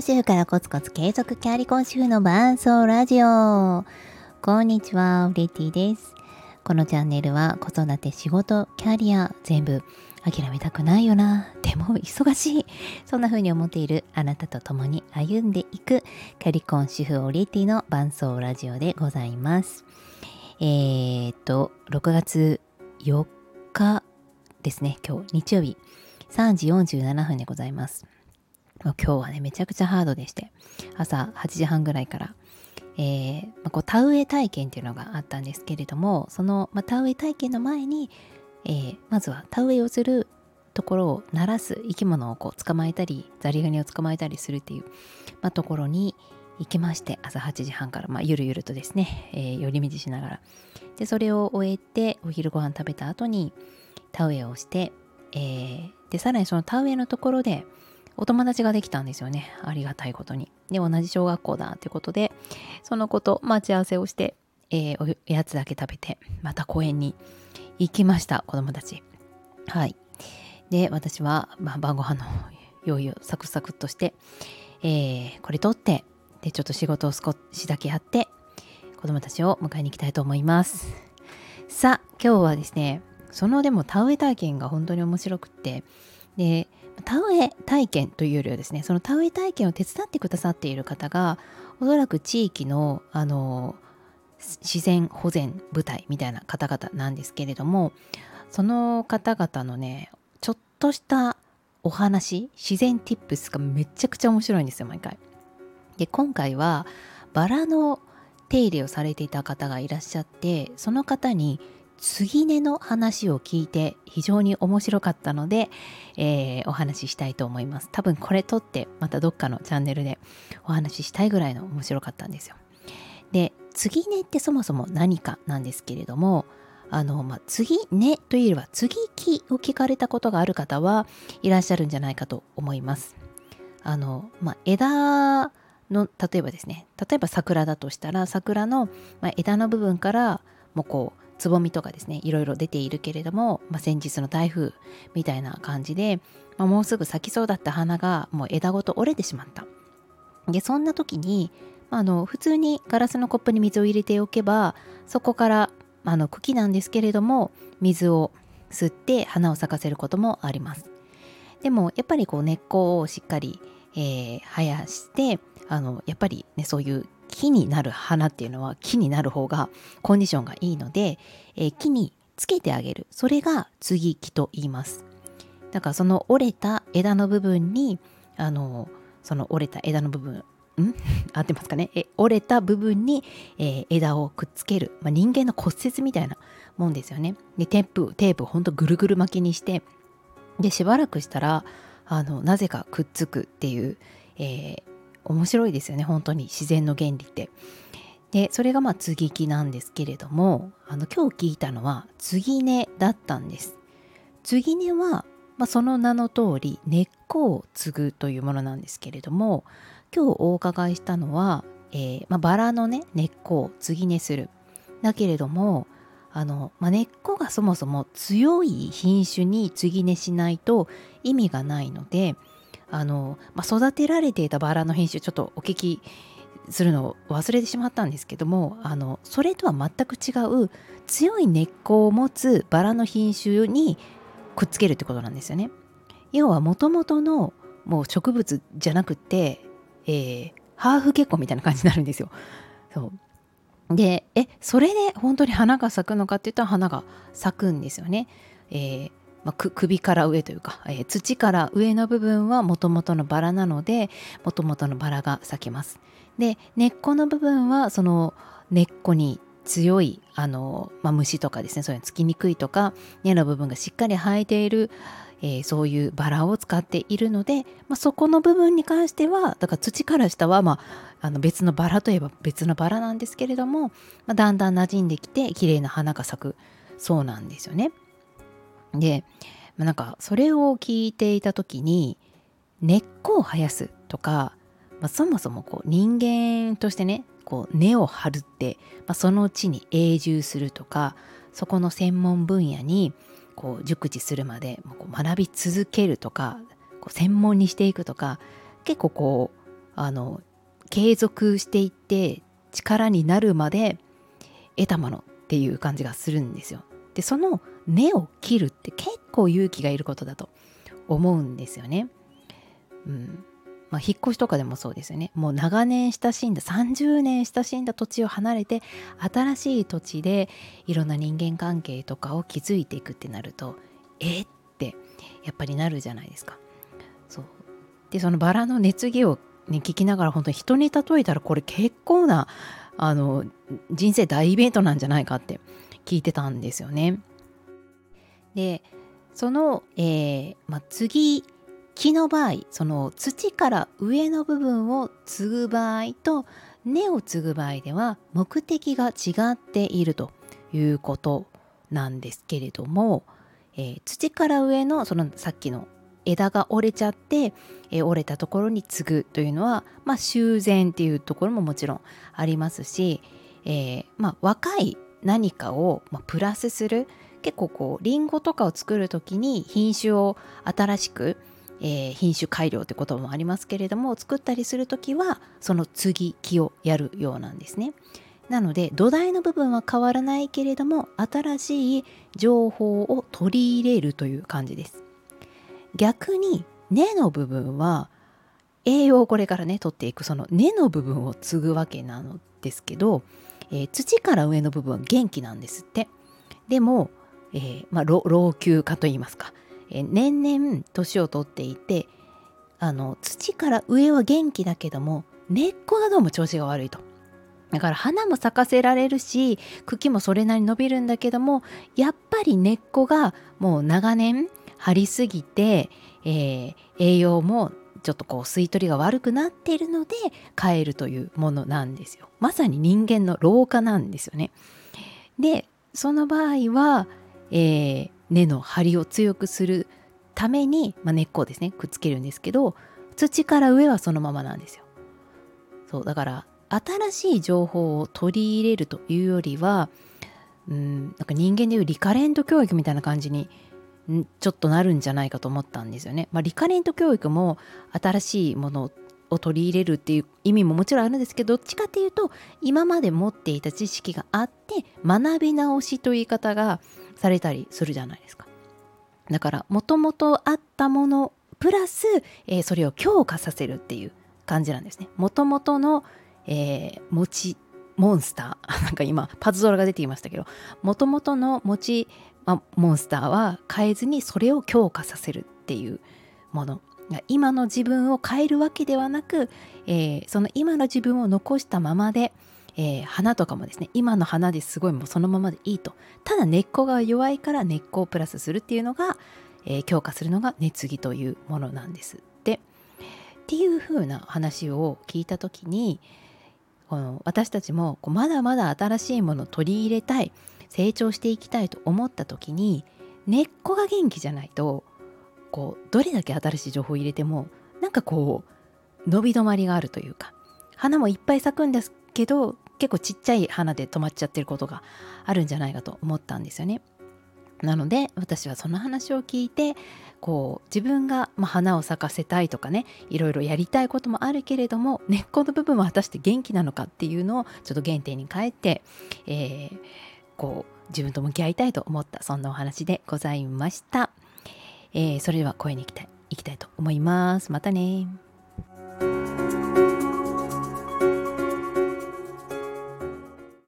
業主婦からコツコツ継続キャリコン主婦の伴奏ラジオ。こんにちは、ウレティです。このチャンネルは子育て、仕事、キャリア、全部諦めたくないよな。でも忙しい。そんな風に思っているあなたと共に歩んでいくキャリコン主婦オリティの伴奏ラジオでございます。えー、っと、6月4日ですね、今日日曜日3時47分でございます。今日はね、めちゃくちゃハードでして、朝8時半ぐらいから、えーまあ、こう田植え体験っていうのがあったんですけれども、その、まあ、田植え体験の前に、えー、まずは田植えをするところを鳴らす生き物をこう捕まえたり、ザリガニを捕まえたりするっていう、まあ、ところに行きまして、朝8時半から、まあ、ゆるゆるとですね、えー、寄り道しながら。で、それを終えて、お昼ご飯食べた後に、田植えをして、えー、で、さらにその田植えのところで、お友達ができたんですよね。ありがたいことに。で、同じ小学校だっていうことで、その子と待ち合わせをして、えー、おやつだけ食べて、また公園に行きました、子供たち。はい。で、私は、まあ、晩ご飯の用意をサクサクっとして、えー、これ取って、で、ちょっと仕事を少しだけやって、子供たちを迎えに行きたいと思います。さあ、今日はですね、そのでも田植え体験が本当に面白くって、で、田植え体験というよりはですねその田植え体験を手伝ってくださっている方がおそらく地域のあの自然保全部隊みたいな方々なんですけれどもその方々のねちょっとしたお話自然ティップスがめちゃくちゃ面白いんですよ毎回。で今回はバラの手入れをされていた方がいらっしゃってその方に継ぎ根の話を聞いて非常に面白かったので、えー、お話ししたいと思います。多分これ撮ってまたどっかのチャンネルでお話ししたいぐらいの面白かったんですよ。で、継ぎ根ってそもそも何かなんですけれども、あの、まあ、次根というよりは継ぎ木を聞かれたことがある方はいらっしゃるんじゃないかと思います。あの、まあ、枝の、例えばですね、例えば桜だとしたら、桜の、まあ、枝の部分からもうこうつぼみとかですねいろいろ出ているけれども、まあ、先日の台風みたいな感じで、まあ、もうすぐ咲きそうだった花がもう枝ごと折れてしまった。でそんな時に、まあ、あの普通にガラスのコップに水を入れておけばそこからあの茎なんですけれども水を吸って花を咲かせることもあります。でもやっぱりこう根っこをしっかり、えー、生やしてあのやっぱりねそういう木になる花っていうのは木になる方がコンディションがいいので、えー、木につけてあげる。それが継ぎ木と言います。だからその折れた枝の部分にあのその折れた枝の部分ん？合ってますかね？え折れた部分に、えー、枝をくっつける、まあ、人間の骨折みたいなもんですよね。でテープテープをほんとぐるぐる巻きにしてでしばらくしたらあのなぜかくっつくっていう、えー、面白いですよね本当に自然の原理って。でそれがまあ継ぎ木なんですけれどもあの今日聞いたのは継ぎ根だったんです。継ぎ根は、まあ、その名の通り根っこを継ぐというものなんですけれども今日お伺いしたのは、えー、まあ、バラのね根っこを継ぎ根する。だけれどもあの、まあ、根っこがそもそも強い品種に継ぎ根しないと意味がないのであの、まあ、育てられていたバラの品種ちょっとお聞きするのを忘れてしまったんですけどもあのそれとは全く違う強い根っこを持つバラの品種にくっつけるってことなんですよね。要はもともとのもう植物じゃなくて、えー、ハーフ結婚みたいな感じになるんですよ。そうでえそれで本当に花が咲くのかって言ったら花が咲くんですよね。えー、まあ、首から上というか、えー、土から上の部分はもともとのバラなのでもともとのバラが咲きます。で根っこの部分はその根っこに強いあの、まあ、虫とかですねそういうのつきにくいとか根の部分がしっかり生えている、えー、そういうバラを使っているので、まあ、そこの部分に関してはだから土から下は、まあ、あの別のバラといえば別のバラなんですけれども、まあ、だんだん馴染んできて綺麗な花が咲くそうなんですよね。で、まあ、なんかそれを聞いていた時に根っこを生やすとか、まあ、そもそもこう人間としてねこう根を張るって、まあ、その地に永住するとかそこの専門分野にこう熟知するまでこう学び続けるとかこう専門にしていくとか結構こうあの継続していって力になるまで得たものっていう感じがするんですよ。でその根を切るって結構勇気がいることだと思うんですよね。うんまあ、引っ越しとかでもそうですよね。もう長年親しんだ30年親しんだ土地を離れて新しい土地でいろんな人間関係とかを築いていくってなるとえってやっぱりなるじゃないですか。そうでそのバラの熱気を、ね、聞きながら本当に人に例えたらこれ結構なあの人生大イベントなんじゃないかって聞いてたんですよね。でその、えーまあ、次木の場合その土から上の部分を継ぐ場合と根を継ぐ場合では目的が違っているということなんですけれども、えー、土から上のそのさっきの枝が折れちゃって、えー、折れたところに継ぐというのは、まあ、修繕っていうところももちろんありますし、えー、まあ、若い何かを、まあ、プラスする結構こうリンゴとかを作る時に品種を新しく、えー、品種改良って言葉もありますけれども作ったりする時はその継ぎ木をやるようなんですね。なので土台の部分は変わらないけれども新しい情報を取り入れるという感じです。逆に根の部分は栄養をこれからね取っていくその根の部分を継ぐわけなのですけど、えー、土から上の部分は元気なんですって。でもえー、まあ、老朽化といいますか、えー、年々年を取っていてあの土から上は元気だけども根っこがどうも調子が悪いと。だから花も咲かせられるし茎もそれなりに伸びるんだけどもやっぱり根っこがもう長年張りすぎて、えー、栄養もちょっとこう吸い取りが悪くなっているので変えるというものなんですよ。まさに人間の老化なんですよね。でその場合はえー、根の張りを強くするために、まあ、根っこをですねくっつけるんですけど土から上はそのままなんですよ。そうだから新しい情報を取り入れるというよりはうんなんか人間でいうリカレント教育みたいな感じにちょっとなるんじゃないかと思ったんですよね。まあ、リカレント教育も新しいものを取り入れるっていう意味ももちろんあるんですけどどっちかっていうと今まで持っていた知識があって学び直しという言い方がされたりするじゃないですか。だからもともとあったものプラス、えー、それを強化させるっていう感じなんですね。もともとの、えー、持ちモンスター なんか今パズドラが出ていましたけどもともとの持ち、ま、モンスターは変えずにそれを強化させるっていうもの今の自分を変えるわけではなく、えー、その今の自分を残したままで、えー、花とかもですね今の花ですごいもうそのままでいいと。ただ根っこが弱いから根っこをプラスするっていうのが、えー、強化するのが熱ぎというものなんですって。っていう風な話を聞いた時にこの私たちもこうまだまだ新しいものを取り入れたい。成長していきたいと思った時に根っこが元気じゃないとこうどれだけ新しい情報を入れてもなんかこう伸び止まりがあるというか花もいっぱい咲くんですけど結構ちっちゃい花で止まっちゃってることがあるんじゃないかと思ったんですよね。なので私はその話を聞いてこう自分が、まあ、花を咲かせたいとかねいろいろやりたいこともあるけれども根っこの部分は果たして元気なのかっていうのをちょっと原点に変えて、えー、こう自分と向き合いたいと思ったそんなお話でございました、えー、それでは声に行きたい行きたいと思います。またね